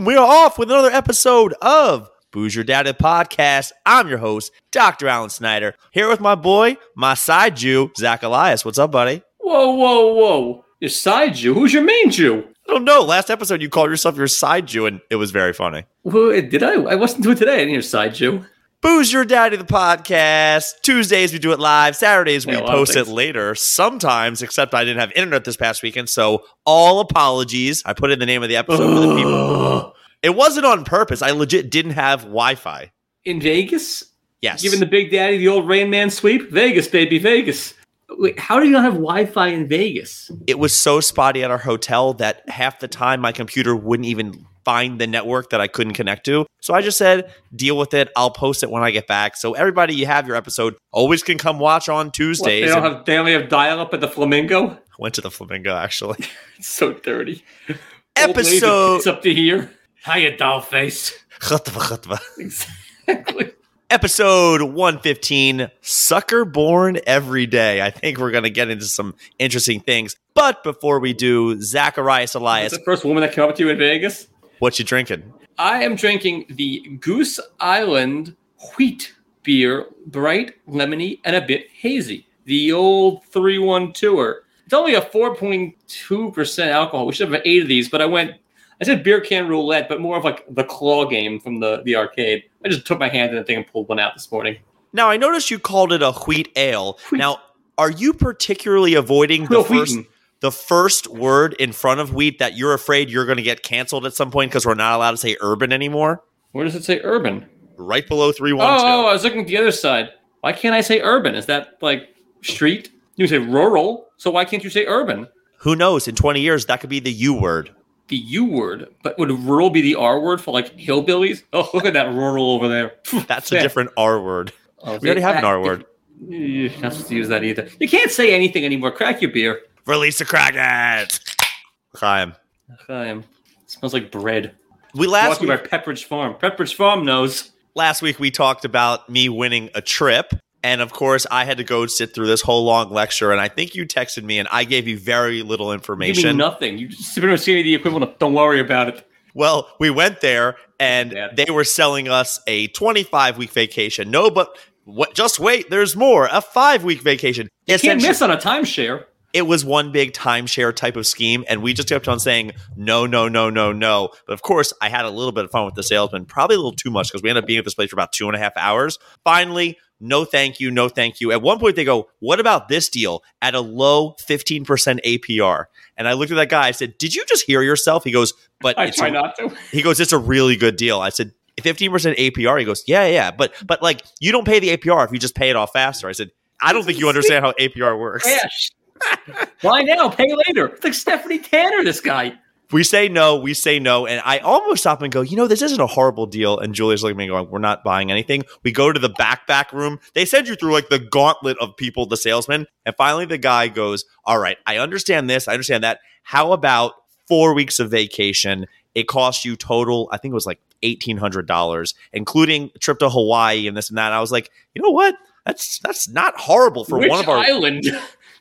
boom, we are off with another episode of Booze Your Daddy Podcast. I'm your host, Dr. Alan Snyder, here with my boy, my side Jew, Zach Elias. What's up, buddy? Whoa, whoa, whoa. Your side Jew? Who's your main Jew? I don't know. Last episode, you called yourself your side Jew, and it was very funny. Well, did I? I wasn't doing today. I didn't hear side Jew. Booze Your Daddy, the podcast. Tuesdays, we do it live. Saturdays, we Yeah, a lot of post it later. Sometimes, except I didn't have internet this past weekend, so all apologies. I put in the name of the episode for the people. It wasn't on purpose. I legit didn't have Wi Fi. In Vegas? Yes. Giving the Big Daddy the old Rain Man sweep? Vegas, baby, Vegas. Wait, how do you not have Wi Fi in Vegas? it was so spotty at our hotel that half the time my computer wouldn't even find the network that I couldn't connect to. So I just said, deal with it. I'll post it when I get back. So everybody, you have your episode. Always can come watch on What, Tuesdays. they, don't And- have, they only have dial up at the Flamingo? I went to the Flamingo actually. It's so dirty. Episode It's up to here. Hiya, doll face. Exactly. Episode 115, Sucker Born Every Day. I think we're going to get into some interesting things. But before we do, Zacharias That's Elias, the first woman that came up to you in Vegas? What you drinking? I am drinking the Goose Island wheat beer, bright, lemony, and a bit hazy. The old 312er. It's only a 4.2% alcohol. We should have eight of these, but I went, I said beer can roulette, but more of like the claw game from the, the arcade. I just took my hand in the thing and pulled one out this morning. Now, I noticed you called it a wheat ale. Wheat. Now, are you particularly avoiding the Will first Wheaton. The first word in front of wheat that you're afraid you're going to get canceled at some point because we're not allowed to say urban anymore? Where does it say urban? Right below Oh, 312. oh, I was looking at the other side. Why can't I say urban? Is that like street? You say rural, so why can't you say urban? Who knows? In 20 years, that could be the U word. the U word, but would rural be the R word for like hillbillies? Oh, look at that rural over there. That's a different R word. Oh, We already have an R word. You're not supposed to use that either. You can't say anything anymore. Crack your beer. Release the Kraken. Chaim. Um, smells like bread. We last Walking by Pepperidge Farm. Pepperidge Farm knows. last week we talked about me winning a trip. And of course, I had to go sit through this whole long lecture. And I think you texted me and I gave you very little Give me information. nothing. You just pretty much gave me the equivalent of "Don't worry about it." Well, we went there and Yeah. they were selling us a 25 week vacation. No, but what, just wait, there's more. A five week vacation. You can't miss on a timeshare. It was one big timeshare type of scheme. And we just kept on saying, no, no, no, no, no. But of course, I had a little bit of fun with the salesman, probably a little too much because we ended up being at this place for about two and a half hours. Finally, no thank you, no thank you. At one point, they go, What about this deal at a low 15% APR? And I looked at that guy. I said, Did you just hear yourself? He goes, But I try a- not to. he goes, "It's a really good deal." I said, "15% APR." He goes, "Yeah, yeah, but but like you don't pay the APR if you just pay it off faster." I said, "I don't think you understand how APR works." Cash. Why now? Pay later. It's like Stephanie Tanner. This guy. We say no, we say no, and I almost stop and go, "You know, this isn't a horrible deal." And Julia's looking at me going, "We're not buying anything." We go to the back back room. They send you through like the gauntlet of people, the salesman, and finally the guy goes, "All right, I understand this, I understand that. How about four weeks of vacation? It costs you total, I think it was like eighteen hundred dollars, including a trip to Hawaii and this and that." And I was like, "You know what? That's that's not horrible for Which one of our." island?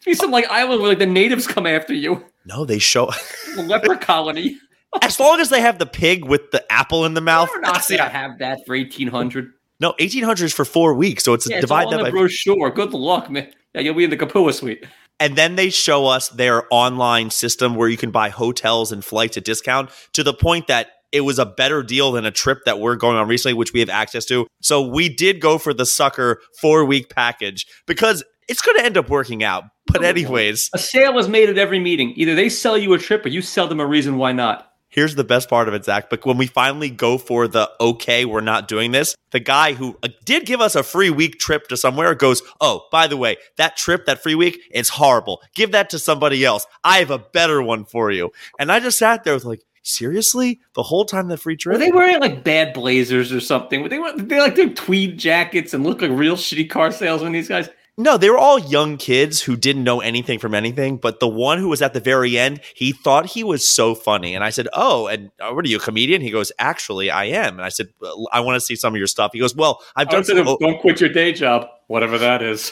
Be some like island where like the natives come after you. no, they show The leper colony. as long as they have the pig with the apple in the mouth. We're not gonna have that for eighteen hundred. No, eighteen hundred is for four weeks, so it's Yeah, it's divide all that on by. brochure. Good luck, man. Yeah, you'll be in the Kapua suite. and then they show us their online system where you can buy hotels and flights at discount to the point that it was a better deal than a trip that we're going on recently, which we have access to. So we did go for the sucker four week package because it's going to end up working out. But anyways, A sale is made at every meeting. Either they sell you a trip or you sell them a reason why not. here's the best part of it, Zach. But when we finally go for the okay, we're not doing this, the guy who uh, did give us a free week trip to somewhere goes, Oh, by the way, that trip, that free week, it's horrible. Give that to somebody else. I have a better one for you. And I just sat there with like, Seriously? The whole time the free trip? Were they wearing like bad blazers or something? Were they were they like their tweed jackets and look like real shitty car salesmen? These guys. No, they were all young kids who didn't know anything from anything. But the one who was at the very end, he thought he was so funny. And I said, Oh, and uh, what are you, a comedian? He goes, Actually, I am. And I said, "Well, I want to see some of your stuff. He goes, Well, I've done some. don't quit your day job, whatever that is.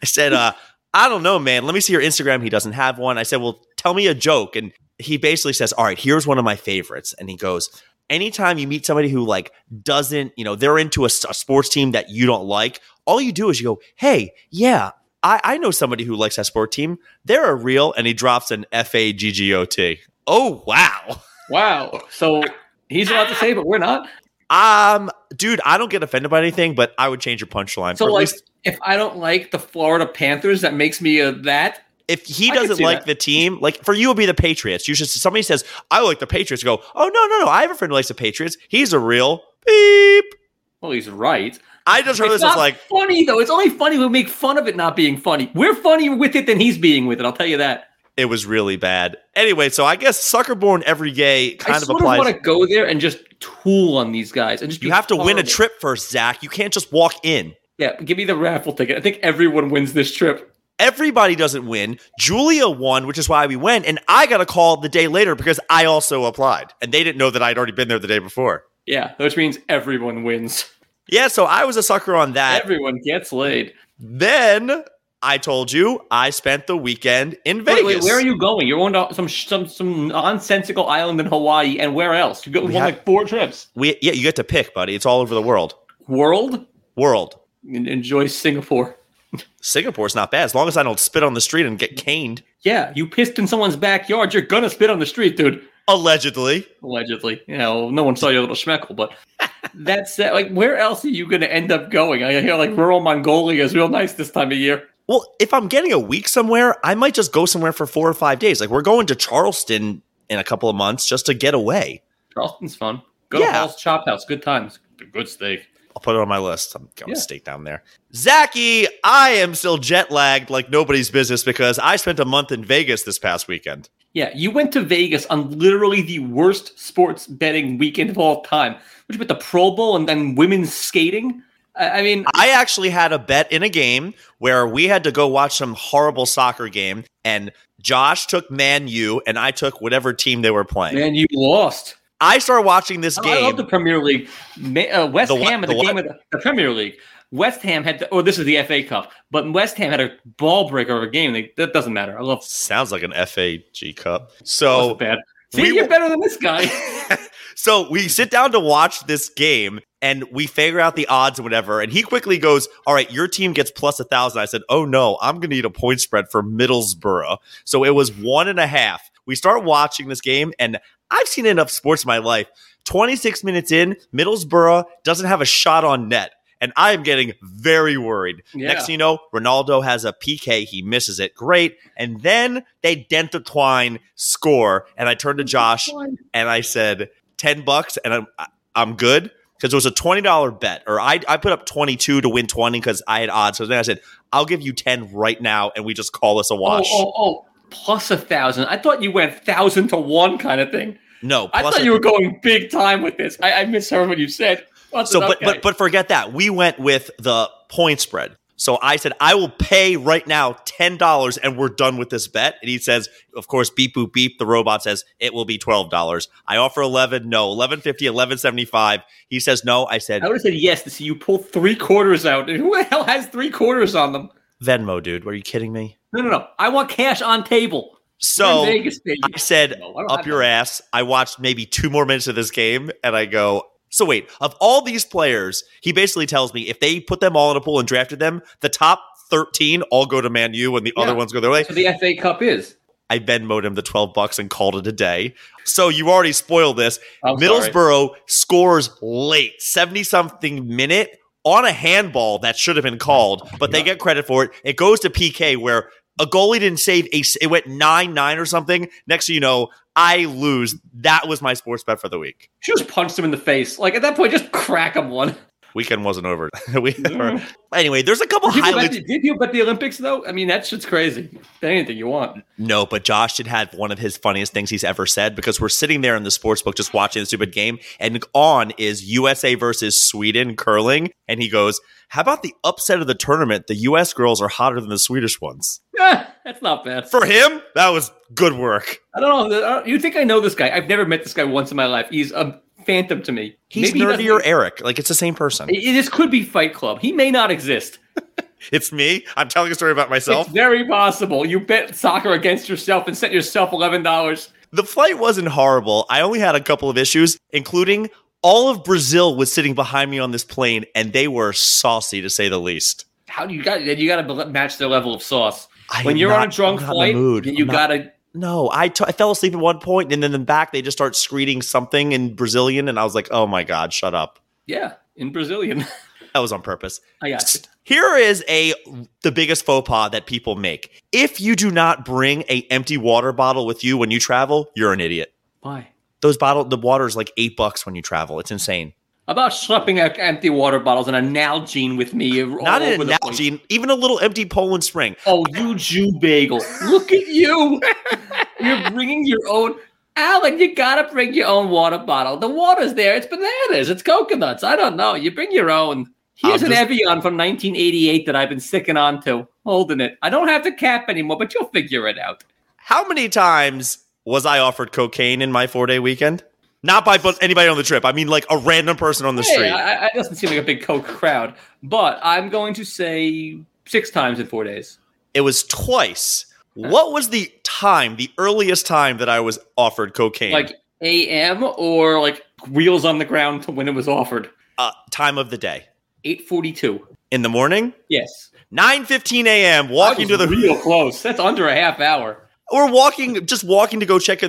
I said, uh, I don't know, man. Let me see your Instagram. He doesn't have one. I said, Well, tell me a joke. And he basically says, All right, here's one of my favorites. And he goes, anytime you meet somebody who like doesn't, you know, they're into a sports team that you don't like, all you do is you go, "Hey, yeah, I, I know somebody who likes that sport team. They're a real," and he drops an F A G G O T. Oh wow. Wow. So he's allowed to say, but we're not. Um, dude, I don't get offended by anything, but I would change your punchline. So like, least if I don't like the Florida Panthers, that makes me a that. if he doesn't like that. the team, like for you, it would be the Patriots. You should somebody says, "I like the Patriots." You go, "Oh no, no, no! I have a friend who likes the Patriots. He's a real beep." Well, he's right. I just heard It's this as like, funny though. It's only funny when we make fun of it not being funny. We're funnier with it than he's being with it. I'll tell you that. it was really bad. Anyway, so I guess sucker-born every gay kind I of applies. of want to go there and just tool on these guys and just. you have to win a trip first, Zach. You can't just walk in. Yeah, give me the raffle ticket. I think everyone wins this trip. Everybody doesn't win. Julia won, which is why we went, and I got a call the day later because I also applied, and they didn't know that I'd already been there the day before. Yeah, which means everyone wins. Yeah, so I was a sucker on that. Everyone gets laid. Then I told you I spent the weekend in Vegas. Wait, wait, where are you going? You're going to some some some nonsensical island in Hawaii, and where else? You go We on like four trips. We yeah, you get to pick, buddy. It's all over the world. World, World. Enjoy Singapore. Singapore's not bad as long as I don't spit on the street and get caned. Yeah, you pissed in someone's backyard. You're gonna spit on the street, dude. Allegedly. Allegedly, you know, no one saw your little schmeckle, but that's uh, like, where else are you gonna end up going? I hear like rural Mongolia is real nice this time of year. Well, if I'm getting a week somewhere, I might just go somewhere for four or five days. Like we're going to Charleston in a couple of months just to get away. Charleston's fun. Go to Yeah. Hall's Chop House. Good times. Good steak. I'll put it on my list. I'm going Yeah. to steak down there. Zachy, I am still jet lagged like nobody's business because I spent a month in Vegas this past weekend. Yeah, you went to Vegas on literally the worst sports betting weekend of all time, which with the Pro Bowl and then women's skating. I, I mean, I actually had a bet in a game where we had to go watch some horrible soccer game, and Josh took Man U, and I took whatever team they were playing. man, you lost. I started watching this game. I love the Premier League. Ma- Uh, West The Ham had the the, game of the, the Premier League. West Ham had, the, oh, this is the FA Cup, but West Ham had a ball breaker of a game. They, that doesn't matter. I love. Sounds like an FAG Cup. Oh, So bad. See, we you're better than this guy. so we sit down to watch this game and we figure out the odds and whatever. And he quickly goes, All right, your team gets plus a thousand. I said, Oh no, I'm gonna need a point spread for Middlesbrough. So it was one and a half. We start watching this game, and I've seen enough sports in my life. 26 minutes in, Middlesbrough doesn't have a shot on net. And I am getting very worried. Yeah. Next thing you know, Ronaldo has a PK. He misses it. Great. And then they dent the twine score. And I turned to Josh and I said ten bucks, and I'm I'm good because it was a twenty dollar bet, or I I put up twenty two to win twenty because I had odds. So then I said I'll give you ten right now, and we just call this a Oh, wash. oh, oh, plus a thousand. I thought you went thousand to one kind of thing. No, I thought a- you were going big time with this. I, I misheard what you said. So but but but forget that. We went with the point spread. So I said I will pay right now ten dollars, and we're done with this bet. And he says, of course, beep boop beep. The robot says it will be twelve dollars. I offer eleven. No, eleven fifty, eleven seventy five. He says no. I said I would have said yes to see you pull three quarters out. Who the hell has three quarters on them? Venmo, dude. Are you kidding me? No, no, no. I want cash on table. So Vegas. I said, No, I up your that. ass. I watched maybe two more minutes of this game and I go, so wait, of all these players, he basically tells me if they put them all in a pool and drafted them, the top 13 all go to Man U and the other ones go their way. So the FA Cup is. I Venmoed him the 12 bucks and called it a day. So you already spoiled this. I'm sorry. Middlesbrough scores late, 70 something minute on a handball that should have been called, but they get credit for it. It goes to PK where a goalie didn't save a, it went 9 9 or something. Next you know, I lose. That was my sports bet for the week. She just punched him in the face. Like at that point, just crack him one. Weekend wasn't over. we, anyway, there's a couple Did you, bet highlights. the, did you bet the Olympics though? I mean, that shit's crazy. Anything you want. No, but Josh did have one of his funniest things he's ever said because we're sitting there in the sports book just watching the stupid game, and on is USA versus Sweden curling, and he goes, "How about the upset of the tournament? The U.S. girls are hotter than the Swedish ones." That's not bad. For him, that was good work. I don't know. You think I know this guy? I've never met this guy once in my life. He's a phantom to me. He's Maybe he nerdy or Eric, like it's the same person. I- This could be Fight Club. He may not exist. It's me. I'm telling a story about myself. It's very possible. You bet soccer against yourself and sent yourself eleven dollars. The flight wasn't horrible. I only had a couple of issues, including all of Brazil was sitting behind me on this plane, and they were saucy to say the least. How do you got? You got to match their level of sauce. I when you're not- on a drunk I'm not in the flight, mood. you got to. No, I, t- I fell asleep at one point, and then in the back they just start screaming something in Brazilian, and I was like, "Oh my god, shut up!" Yeah, in Brazilian. That was on purpose. I got you. Here is a the biggest faux pas that people make. If you do not bring a empty water bottle with you when you travel, you're an idiot. Why? Those bottle the water is like eight bucks when you travel. It's insane. About schlepping out empty water bottles and a Nalgene with me. all Not an place. even a little empty Poland Spring. Oh, you Jew bagel. Look at you. You're bringing your own. Alan, you gotta bring your own water bottle. The water's there. It's bananas. It's coconuts. I don't know. You bring your own. Here's I'm an Evian from 1988 that I've been sticking on to, holding it. I don't have the cap anymore, but you'll figure it out. How many times was I offered cocaine in my four day weekend? Not by but anybody on the trip. I mean, like a random person on the Hey, street. I, I, it doesn't seem like a big coke crowd, but I'm going to say six times in four days. it was twice. What was the time, the earliest time that I was offered cocaine? Like AM or like wheels on the ground to when it was offered. uh, time of the day. 842. In the morning, Yes. 9:15 a.m. Walking to the real close. That's under a half hour. we're walking, just walking to go check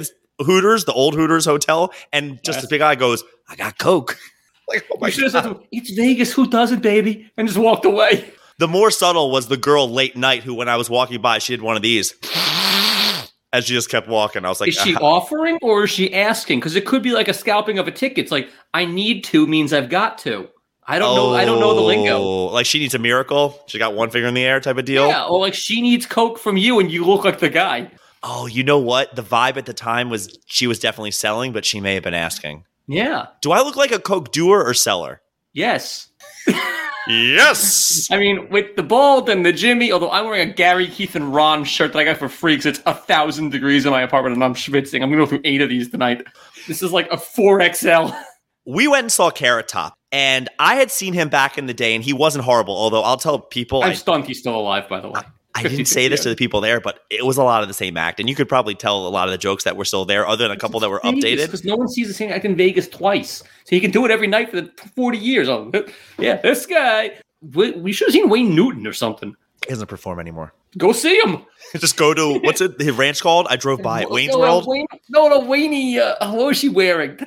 Hooters, the old Hooters hotel, and just Yes. a big guy goes, "I got coke." Like, oh my You should have God. said, to him, "It's Vegas. Who doesn't, baby?" And just walked away. The more subtle was the girl late night who, when I was walking by, she did one of these, and she just kept walking. I was like, Is she offering or is she asking? Because it could be like a scalping of a ticket. It's like I need to means I've got to. I don't know. I don't know the lingo. Oh, Like she needs a miracle. She got one finger in the air, type of deal. Yeah, or like she needs coke from you, and you look like the guy. Oh, you know what? The vibe at the time was she was definitely selling, but she may have been asking. Yeah. Do I look like a coke doer or seller? Yes. Yes. I mean, with the bald and the Jimmy, although I'm wearing a Gary, Keith, and Ron shirt that I got for free because it's a thousand degrees in my apartment and I'm schwitzing. I'm gonna go through eight of these tonight. This is like a 4XL. we went and saw Carrot Top, and I had seen him back in the day, and he wasn't horrible. Although I'll tell people, I'm I, stunned he's still alive, by the way. I didn't say this to the people there, but it was a lot of the same act, and you could probably tell a lot of the jokes that were still there, other than a couple that were updated. Because no one sees the same act in Vegas twice. So he can do it every night for 40 years. Oh, yeah, this guy. We, we should have seen Wayne Newton or something. He doesn't perform anymore. Go see him. Just go to what's it? The ranch called? I drove by it. Wayne's no, World. No, Wayne, no, no, Wayne. Uh, what was she wearing?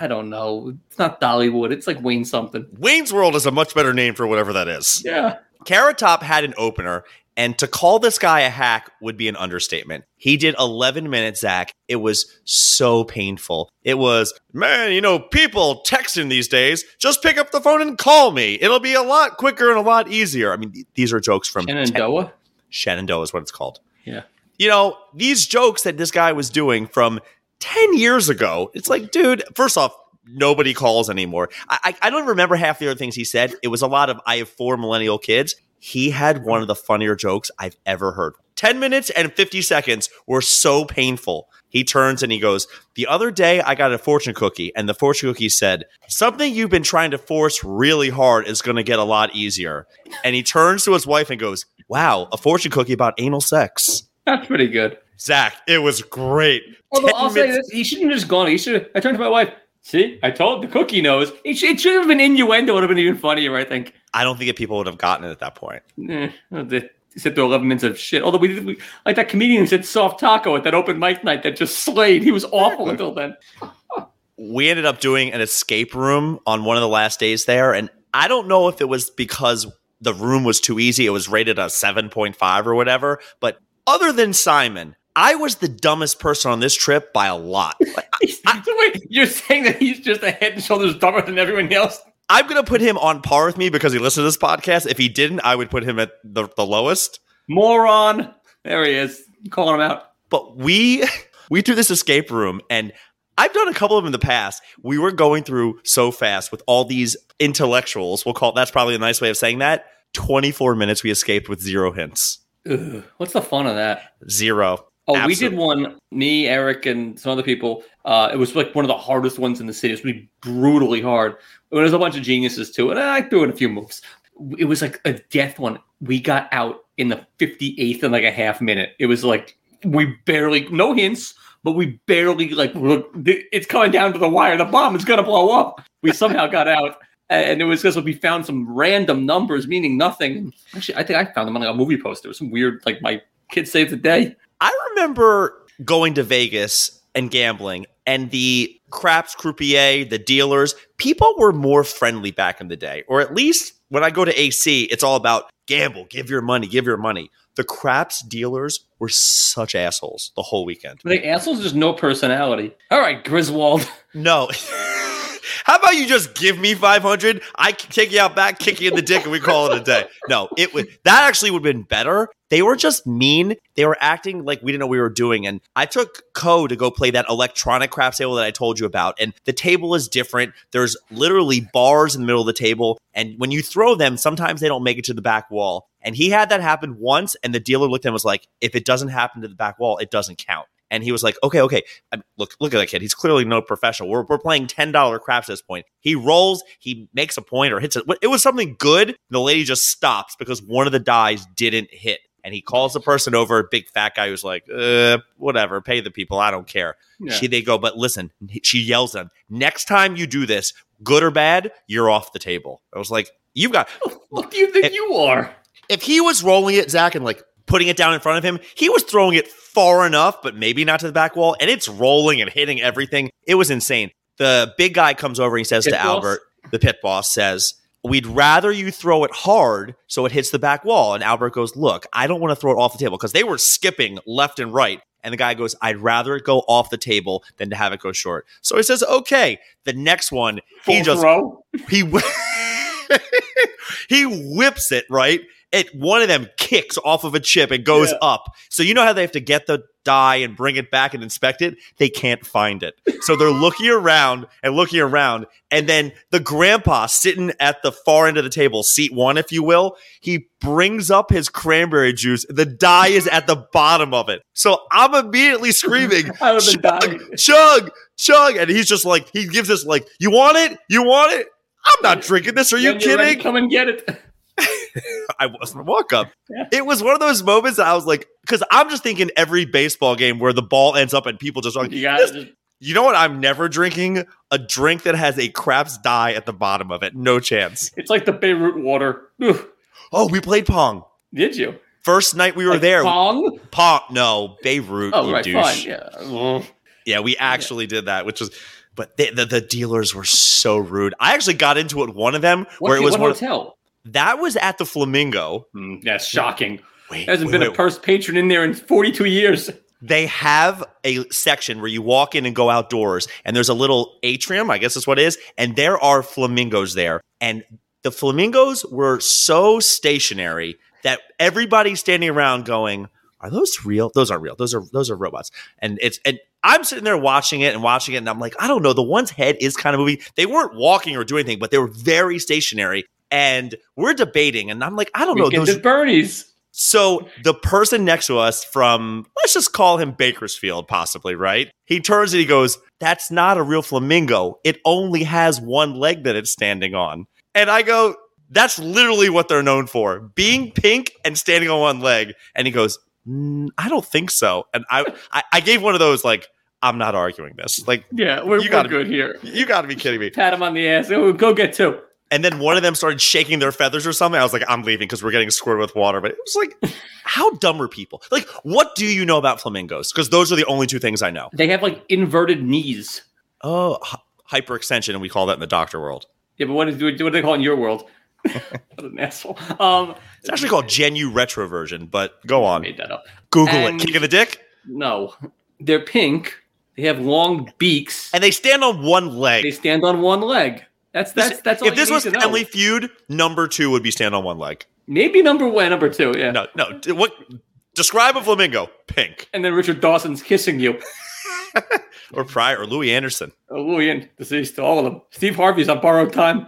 I don't know. It's not Dollywood. It's like Wayne something. Wayne's World is a much better name for whatever that is. Yeah. Carrot Top had an opener, and to call this guy a hack would be an understatement. He did 11 minutes, Zach. It was so painful. It was, man, you know, people texting these days, just pick up the phone and call me. It'll be a lot quicker and a lot easier. I mean, th- these are jokes from Shenandoah. Shenandoah is what it's called. Yeah. You know, these jokes that this guy was doing from 10 years ago, it's like, dude, first off, nobody calls anymore. I, I, don't remember half the other things he said. It was a lot of, I have four millennial kids. He had one of the funnier jokes I've ever heard. 10 minutes and 50 seconds were so painful. He turns and he goes, The other day I got a fortune cookie, and the fortune cookie said, Something you've been trying to force really hard is going to get a lot easier. And he turns to his wife and goes, Wow, a fortune cookie about anal sex. That's pretty good. Zach, it was great. Although 10 I'll say this, he shouldn't have just gone. He should. have, I turned to my wife. See, I told the cookie knows. It should, it should have been innuendo. Would have been even funnier. I think. I don't think that people would have gotten it at that point. Eh, they sit through 11 minutes of shit. Although we did, we, like that comedian said soft taco at that open mic night that just slayed. He was awful until then. we ended up doing an escape room on one of the last days there and i don't know if it was because the room was too easy it was rated a 7.5 or whatever but other than simon i was the dumbest person on this trip by a lot Like, so wait, you're saying that he's just a head and shoulders dumber than everyone else? i'm going to put him on par with me because he listened to this podcast if he didn't i would put him at the, the lowest Moron. There he is. Calling him out. but we we do this escape room and I've done a couple of them in the past. We were going through so fast with all these intellectuals. We'll call that's probably a nice way of saying that. 24 minutes we escaped with zero hints. Ugh, what's the fun of that? Zero. Oh, we did one. Me, Eric, and some other people. Uh, it was like one of the hardest ones in the city. It was really brutally hard. There was a bunch of geniuses too, and I threw in a few moves. It was like a death one. We got out in the 58th and like a half minute. It was like we barely, no hints, but we barely like. It's coming down to the wire. The bomb is gonna blow up. We somehow got out, and it was because we found some random numbers meaning nothing. Actually, I think I found them on like a movie poster. It was some weird like my kid saved the day. I remember going to Vegas and gambling, and the craps croupier, the dealers, people were more friendly back in the day. Or at least when I go to AC, it's all about gamble, give your money, give your money. The craps dealers were such assholes the whole weekend. The assholes just no personality. All right, Griswold. No. How about you just give me 500? I can take you out back, kick you in the dick, and we call it a day. No, it would that actually would have been better. They were just mean. They were acting like we didn't know what we were doing. And I took Co to go play that electronic craps table that I told you about. And the table is different. There's literally bars in the middle of the table. And when you throw them, sometimes they don't make it to the back wall. And he had that happen once, and the dealer looked at him and was like, if it doesn't happen to the back wall, it doesn't count. And he was like, okay, okay. I mean, look, look at that kid. He's clearly no professional. We're, we're playing $10 craps at this point. He rolls, he makes a point or hits it. It was something good. The lady just stops because one of the dies didn't hit. And he calls the person over, a big fat guy who's like, uh, whatever, pay the people. I don't care. Yeah. She, they go, but listen, she yells at him, next time you do this, good or bad, you're off the table. I was like, you've got, What do you think It- you are? if he was rolling it, Zach, and like putting it down in front of him, he was throwing it far enough, but maybe not to the back wall, and it's rolling and hitting everything. It was insane. The big guy comes over and he says Pit to boss? Albert, the pit boss says, We'd rather you throw it hard so it hits the back wall. And Albert goes, Look, I don't want to throw it off the table because they were skipping left and right. And the guy goes, I'd rather it go off the table than to have it go short. So he says, Okay. The next one, he just throw? he he whips it right it one of them kicks off of a chip and goes Yeah. up so you know how they have to get the die and bring it back and inspect it they can't find it so they're looking around and looking around and then the grandpa sitting at the far end of the table seat one if you will he brings up his cranberry juice the die is at the bottom of it so i'm immediately screaming I would have been dying. chug, chug, chug. And he's just like, he gives us like, you want it? You want it? I'm not drinking this. Are you When you're ready, kidding? Come and get it. I wasn't walk up. Yeah. It was one of those moments that I was like, because I'm just thinking every baseball game where the ball ends up and people just like, You you know what? I'm never drinking a drink that has a craps die at the bottom of it. No chance. It's like the Beirut water. Oh, we played Pong. Did you? First night we were Like there. Pong? Pong. No, Beirut. Oh, right, douche. fine. Yeah. Mm. Yeah, we actually did that, which was, but the, the, the dealers were so rude. I actually got into it one of them What, where it was what one of, hotel? That was at the Flamingo. Hmm, that's shocking. Wait, There hasn't wait, been a wait. first patron in there in 42 years. They have a section where you walk in and go outdoors, and there's a little atrium, I guess that's what it is, and there are flamingos there. And the flamingos were so stationary that everybody's standing around going, Are those real? Those aren't real. Those are those are robots. And it's and I'm sitting there watching it and watching it, and I'm like, I don't know. The one's head is kind of moving. They weren't walking or doing anything, but they were very stationary. And we're debating, and I'm like, I don't know. Weekend Those Bernie's. so the person next to us from let's just call him Bakersfield, possibly, right? He turns and he goes, That's not a real flamingo. It only has one leg that it's standing on. And I go, That's literally what they're known for. Being pink and standing on one leg. And he goes, "Mm, I don't think so. And I, I I gave one of those like, I'm not arguing this. Like, Yeah, we're, You we're gotta- good here. you gotta be kidding me. Pat him on the ass. Go get two. And then one of them started shaking their feathers or something. I was like, I'm leaving because we're getting squirted with water. But it was like, how dumb are people? Like, what do you know about flamingos? Because those are the only two things I know. They have like inverted knees. Oh, hy- hyperextension, and we call that in the doctor world. Yeah, but what, is, what do they call it in your world? what an asshole. Um, It's actually called Genu retroversion, but go I on. made that up. Google And- it. Kick in the dick. No, they're pink. They have long beaks. And they stand on one leg. They stand on one leg. That's that's that's all if this was. Family Feud, number two would be stand on one leg. Maybe number one, number two, yeah. No, no. What? Describe a flamingo. Pink. And then Richard Dawson's kissing you. Or Pryor or Louie Anderson. Oh, Louis and deceased, all of them. Steve Harvey's on borrowed time.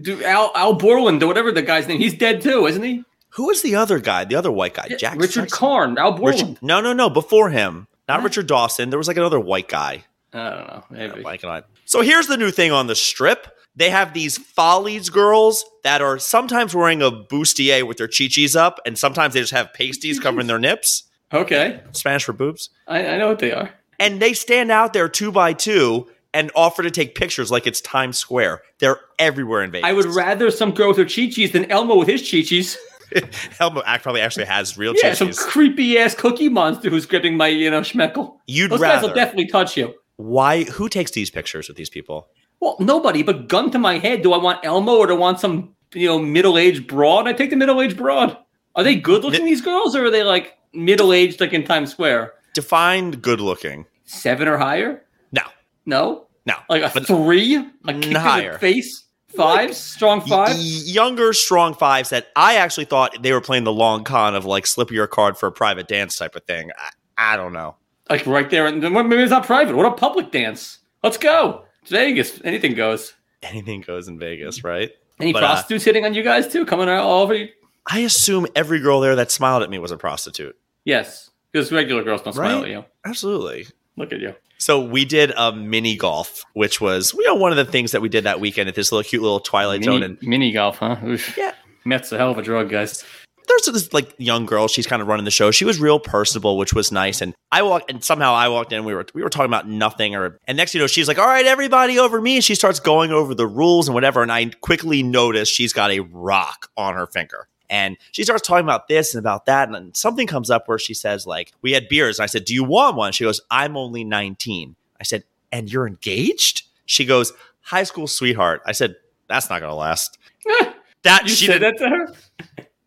Do Al Al Borland or whatever the guy's name. He's dead too, isn't he? Who was the other guy? The other white guy? Jack Richard? Karn. Al Borland. Richard, no, no, no. Before him, not What? Richard Dawson. There was like another white guy. I don't know. Maybe. On it. So here's the new thing on the strip. They have these Follies girls that are sometimes wearing a bustier with their chichis up, and sometimes they just have pasties covering their nips. Okay. Spanish for boobs. I, I know what they are. and they stand out there two by two and offer to take pictures like it's Times Square. They're everywhere in Vegas. I would rather some girl with her chi-chis than Elmo with his chi-chis. Elmo act probably actually has real Yeah, some chichis. creepy ass cookie monster who's gripping my, you know, schmeckle. You'd Those guys rather. will definitely touch you. Why? Who takes these pictures with these people? Well, nobody, but gun to my head, do I want Elmo or do I want some, you know, middle-aged broad? I take the middle-aged broad. Are they good looking, these girls, or are they like middle-aged like in Times Square? Defined good looking. Seven or higher? No, No? no. Like a But three? A kick higher. the face? Five? Strong y- five? y- younger, strong fives that I actually thought they were playing the long con of like slip your card for a private dance type of thing. I, I don't know. Like right there. And then maybe it's not private. What a public dance. Let's go. It's Vegas. Anything goes. Anything goes in Vegas, right? Any But, uh, prostitutes hitting on you guys too? Coming out all over you? I assume every girl there that smiled at me was a prostitute. Yes. Because regular girls don't smile at you. Absolutely. Look at you. So we did a mini golf, which was you know one of the things that we did that weekend at this little cute little Twilight Zone. Mini, And mini golf, huh? Oof. Yeah. Meth's a hell of a drug, guys. There's this like young girl. She's kind of running the show. She was real personable, which was nice. And I walked, and somehow I walked in. We were we were talking about nothing. Or and next, you know, she's like, "All right, everybody over me." And she starts going over the rules and whatever. And I quickly notice she's got a rock on her finger. And she starts talking about this and about that. And then something comes up where she says, like, we had beers. And I said, Do you want one? She goes, I'm only 19. I said, And you're engaged? She goes, High school sweetheart. I said, That's not gonna last. That You she said that to her?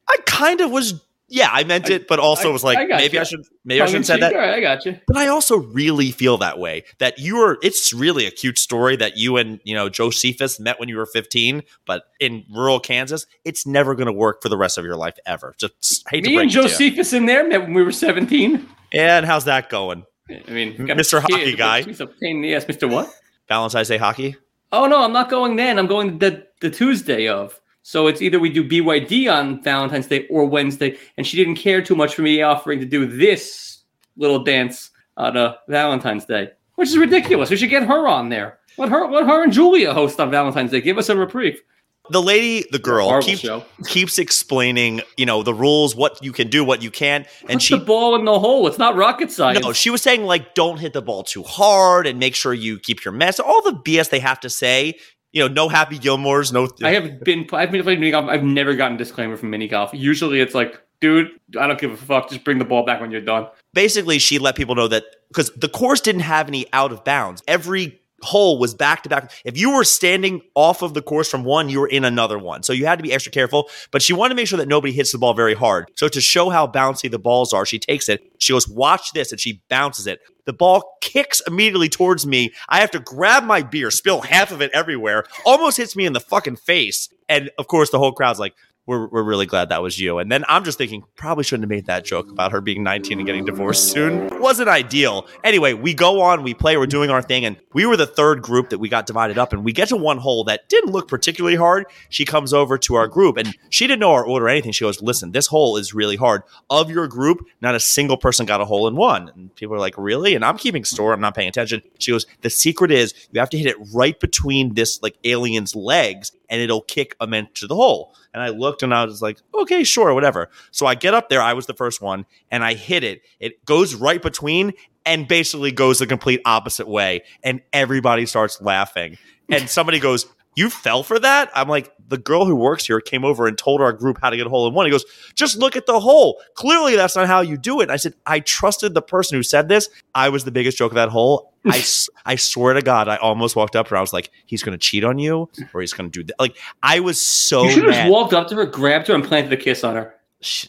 I kind of was yeah, I meant it, but also I- was like I maybe you. I should maybe I Tongue have said cheek? that. Right, I got you. But I also really feel that way. That you are it's really a cute story that you and you know Josephus met when you were 15, but in rural Kansas, it's never gonna work for the rest of your life ever. Just hate to Me break and to. Josephus in there met when we were 17. And how's that going? I mean, M- got a Mr. Hockey kid, guy. He's a pain in the ass. Mr. What? Valentine's Day hockey? Oh, no, I'm not going then. I'm going the, the Tuesday of. So it's either we do BYD on Valentine's Day or Wednesday. And she didn't care too much for me offering to do this little dance on uh, Valentine's Day, which is ridiculous. We should get her on there. Let her, let her and Julia host on Valentine's Day. Give us a reprieve. The lady, the girl, keeps keeps explaining, you know, the rules, what you can do, what you can't, and Put she the ball in the hole. It's not rocket science. No, she was saying like don't hit the ball too hard and make sure you keep your mess. All the BS they have to say. You know, no Happy Gilmores, no. I have been. I've been playing mini golf. I've never gotten a disclaimer from mini golf. Usually, it's like, dude, I don't give a fuck. Just bring the ball back when you're done. Basically, she let people know that because the course didn't have any out of bounds. Every hole was back to back. If you were standing off of the course from one, you were in another one. So you had to be extra careful. But she wanted to make sure that nobody hits the ball very hard. So to show how bouncy the balls are, she takes it. She goes, "Watch this," and she bounces it. The ball kicks immediately towards me. I have to grab my beer, spill half of it everywhere, almost hits me in the fucking face. And of course, the whole crowd's like, we're, we're really glad that was you. And then I'm just thinking, probably shouldn't have made that joke about her being 19 and getting divorced soon. Wasn't ideal. Anyway, we go on, we play, we're doing our thing, and we were the third group that we got divided up, and we get to one hole that didn't look particularly hard. She comes over to our group, and she didn't know our order or anything. She goes, Listen, this hole is really hard. Of your group, not a single person got a hole in one. And people are like, Really? And I'm keeping store, I'm not paying attention. She goes, The secret is you have to hit it right between this like alien's legs, and it'll kick them to the hole. And I looked and I was like, okay, sure, whatever. So I get up there. I was the first one and I hit it. It goes right between and basically goes the complete opposite way. And everybody starts laughing. And somebody goes, You fell for that? I'm like, The girl who works here came over and told our group how to get a hole in one. He goes, Just look at the hole. Clearly, that's not how you do it. And I said, I trusted the person who said this. I was the biggest joke of that hole. I, I swear to God, I almost walked up and I was like, He's going to cheat on you or he's going to do that. Like, I was so you should have just walked up to her, grabbed her, and planted a kiss on her.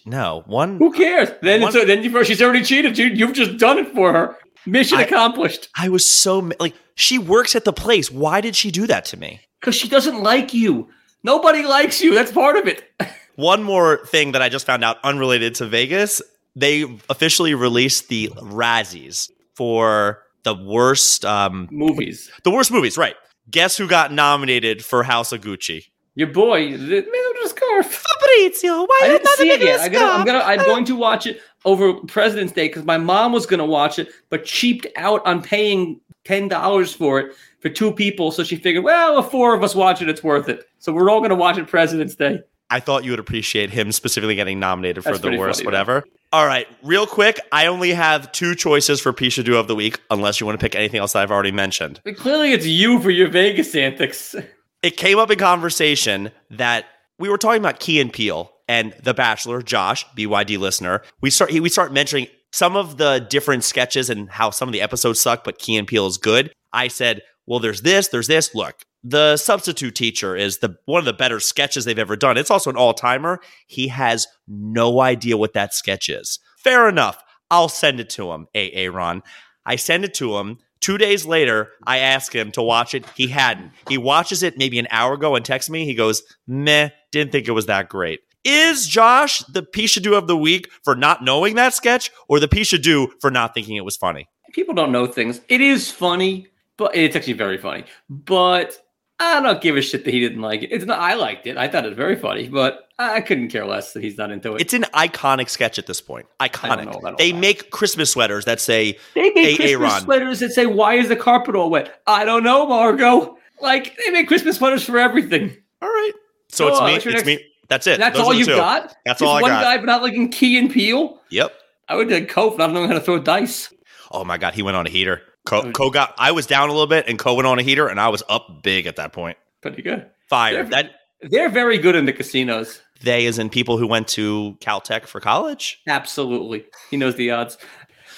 No, one. Who cares? Then One- it's, then you, she's already cheated. You, you've just done it for her. Mission I- accomplished. I was so like, she works at the place. Why did she do that to me? Because she doesn't like you. Nobody likes you. That's part of it. One more thing that I just found out unrelated to Vegas. They officially released the Razzies for the worst, um, Movies. the worst movies. Right? Guess who got nominated for House of Gucci? Your boy, the man with the scarf. Fabrizio. Why I you didn't see it making yet. a I gotta, I'm gonna. I'm going to watch it over President's Day because my mom was gonna watch it, but cheaped out on paying ten dollars for it for two people. So she figured, well, if four of us watch it, it's worth it. So we're all gonna watch it President's Day. I thought you would appreciate him specifically getting nominated for That's the worst, funny, whatever. All right, real quick, I only have two choices for Pisha Do of the week, unless you want to pick anything else that I've already mentioned. But clearly, it's you for your Vegas antics. It came up in conversation that we were talking about Key and Peele and The Bachelor, Josh, BYD listener. We start we start mentioning some of the different sketches and how some of the episodes suck, but Key and Peele is good. I said, well, there's this, there's this. Look, the substitute teacher is the one of the better sketches they've ever done. It's also an all timer. He has no idea what that sketch is. Fair enough. I'll send it to him, AA Ron. I send it to him. Two days later, I ask him to watch it. He hadn't. He watches it maybe an hour ago and texts me. He goes, meh, didn't think it was that great. Is Josh the Pisha Do of the week for not knowing that sketch or the Pisha Do for not thinking it was funny? People don't know things. It is funny, but it's actually very funny. But I don't give a shit that he didn't like it. It's not. I liked it. I thought it was very funny, but I couldn't care less that he's not into it. It's an iconic sketch at this point. Know Iconic. They that. make Christmas sweaters that say, they Hey, make Christmas Aaron. sweaters that say, "Why is the carpet all wet?" I don't know, Margot. Like they make Christmas sweaters for everything. all right. So Go it's on, me. It's your me. That's it. That's Those all are the you two. got. That's Just all I one got. guy, but not liking Key and Peele. Yep. I would have Kof not knowing how to throw dice. Oh my God, he went on a heater. Co, Co got. I was down a little bit, and Co went on a heater, and I was up big at that point. Pretty good. Fire. They're- That They're very good in the casinos. They is in people who went to Caltech for college. Absolutely. He knows the odds.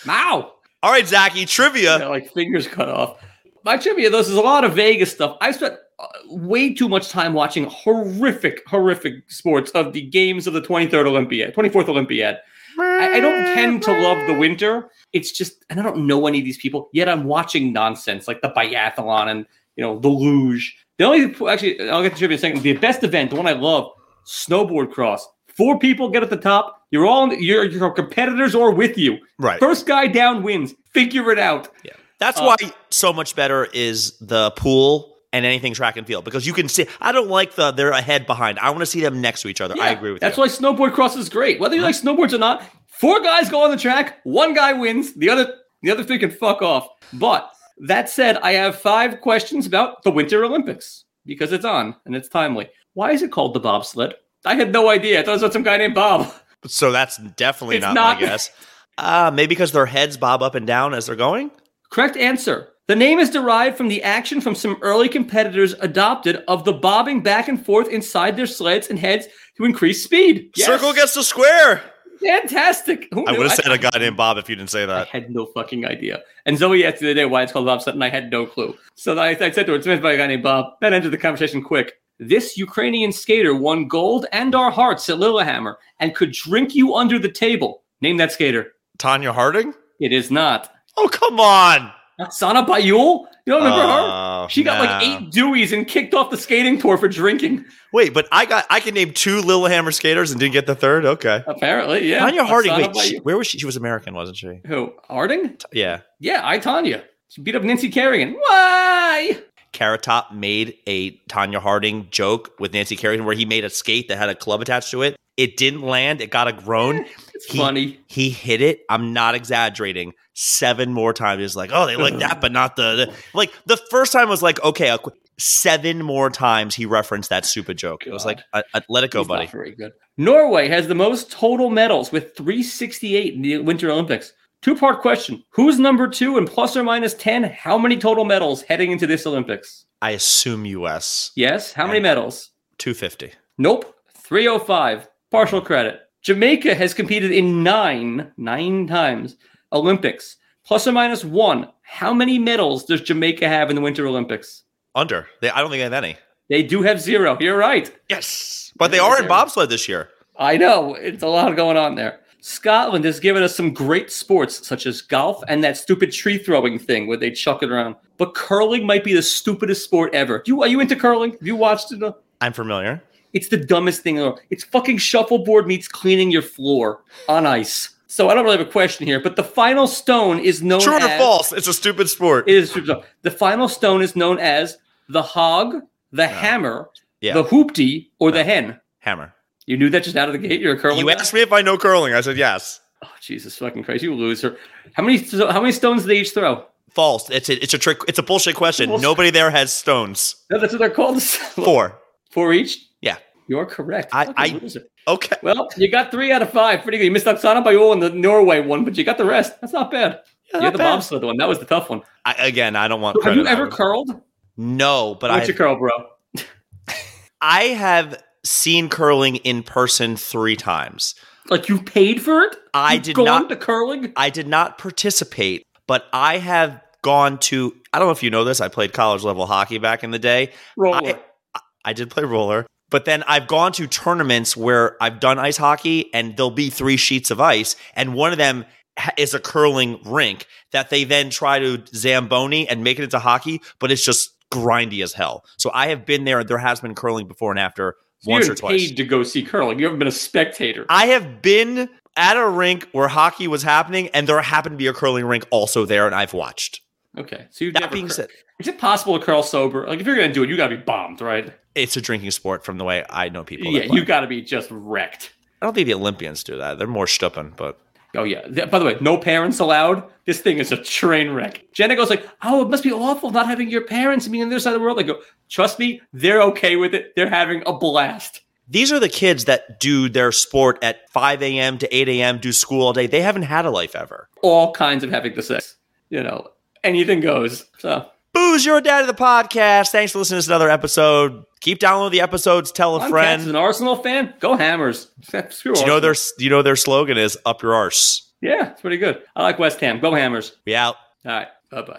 Wow. All right, Zachy, trivia. Yeah, like fingers cut off. My trivia, though, is a lot of Vegas stuff. I spent uh, way too much time watching horrific, horrific sports of the games of the 23rd Olympiad, 24th Olympiad. I, I don't tend to love the winter. It's just, and I don't know any of these people, yet I'm watching nonsense like the biathlon and, you know, the luge. The only, actually, I'll get to trivia in a second. The best event, the one I love, snowboard cross. Four people get at the top. You're all, your, your competitors or with you. Right. First guy down wins. Figure it out. Yeah. That's Uh, why so much better is the pool and anything track and field because you can see. I don't like the they're ahead behind. I want to see them next to each other. I agree with That's you. why snowboard cross is great. Whether you like snowboards or not, four guys go on the track, one guy wins, the other the other three can fuck off. But that said, I have five questions about the Winter Olympics because it's on and it's timely. Why is it called the bobsled? I had no idea. I thought it was some guy named Bob. so that's definitely It's not, not. my guess. Uh, maybe because their heads bob up and down as they're going. Correct answer. The name is derived from the action from some early competitors adopted of the bobbing back and forth inside their sleds and heads to increase speed. Yes. Circle gets the square. fantastic. I would have said a guy named Bob if you didn't say that. I had no fucking idea. And Zoe asked the other day why it's called bobsled, and I had no clue. So I, I said to her, it's made by a guy named Bob. That ended the conversation quick. This Ukrainian skater won gold and our hearts at Lillehammer and could drink you under the table. Name that skater. Tonya Harding. It is not. Oh come on. Sana Baiul? You don't remember her? Oh, She got like eight DUIs and kicked off the skating tour for drinking. Wait, but I got I can name two Lillehammer skaters and didn't get the third. Okay. Apparently, yeah. Tonya Harding. Wait, she, where was she? She was American, wasn't she? Who? Harding? Yeah. Yeah, I Tonya. She beat up Nancy Kerrigan. Why? Carrot Top made a Tonya Harding joke with Nancy Kerrigan where he made a skate that had a club attached to it. It didn't land. It got a groan. It's He- funny. He hit it. I'm not exaggerating. Seven more times. He's like, oh, they like that, but not the, the like. The first time was like, okay. Qu- Seven more times he referenced that stupid joke. It was like, I, I, uh, uh, let it go, He's buddy. Very good. Norway has the most total medals with 368 in the Winter Olympics. Two part question: Who's number two and plus or minus 10? How many total medals heading into this Olympics? I assume U.S. Yes. How many medals? 250. Nope. 305. Partial credit. Jamaica has competed in nine, nine times Olympics. Plus or minus one. How many medals does Jamaica have in the Winter Olympics? Under. They, I don't think they have any. They do have zero. You're right. Yes, but they Yeah, are in bobsled this year. I know. It's a lot going on there. Scotland has given us some great sports such as golf and that stupid tree throwing thing where they chuck it around. But curling might be the stupidest sport ever. You are you into curling? Have you watched it? I'm familiar. It's the dumbest thing ever. It's fucking shuffleboard meets cleaning your floor on ice. So I don't really have a question here, but the final stone is known True or as false? It's a stupid sport. It is true. The final stone is known as the hog, the uh, hammer, Yeah. the hoopty, or the uh, hen. Hammer. You knew that just out of the gate. You're a curling. You guy? asked me if I know curling. I said yes. Oh, Jesus fucking Christ, you loser. How many how many stones do they each throw? False. It's a, it's a trick. It's a bullshit question. Bullshit. Nobody there has stones. No, that's what they're called. Four. Four each? Yeah. You're correct. I- I- loser. Okay. Well, you got three out of five. Pretty good. You missed Oksana Baiul and the Norway one, but you got the rest. That's not bad. Yeah, you had the bad. bobsled one. That was the tough one. I, again, I don't want. Have you ever curled? No, but What's I your curl, bro? I have seen curling in person three times. Like you paid for it? I You've did gone not- to curling. I did not participate, but I have gone to. I don't know if you know this. I played college level hockey back in the day. Roller. I did play roller, but then I've gone to tournaments where I've done ice hockey, and there'll be three sheets of ice, and one of them is a curling rink that they then try to zamboni and make it into hockey, but it's just grindy as hell. So I have been there. And there has been curling before and after So once you or haven't twice. paid to go see curling. You haven't been a spectator. I have been at a rink where hockey was happening, and there happened to be a curling rink also there, and I've watched. okay, so you've That never being cur- said, Is it possible to curl sober? Like if you're gonna do it, you gotta be bombed, right? it's a drinking sport from the way I know people. yeah, you gotta be just wrecked. I don't think the Olympians do that. They're more stupping, but Oh yeah. By the way, no parents allowed. This thing is a train wreck. Jenna goes like, "Oh, it must be awful not having your parents being on the other side of the world." I go, "Trust me, they're okay with it. They're having a blast." these are the kids that do their sport at 5 a.m. to 8 a.m., do school all day. They haven't had a life ever. All kinds of having the sex. You know, anything goes. So Booze, you're dad of the podcast. Thanks for listening to this another episode. Keep downloading the episodes. Tell a I'm friend. an Arsenal fan. Go Hammers. You know their do you know their slogan is up your arse. Yeah, it's pretty good. I like West Ham. Go Hammers. We out. All right. Bye bye.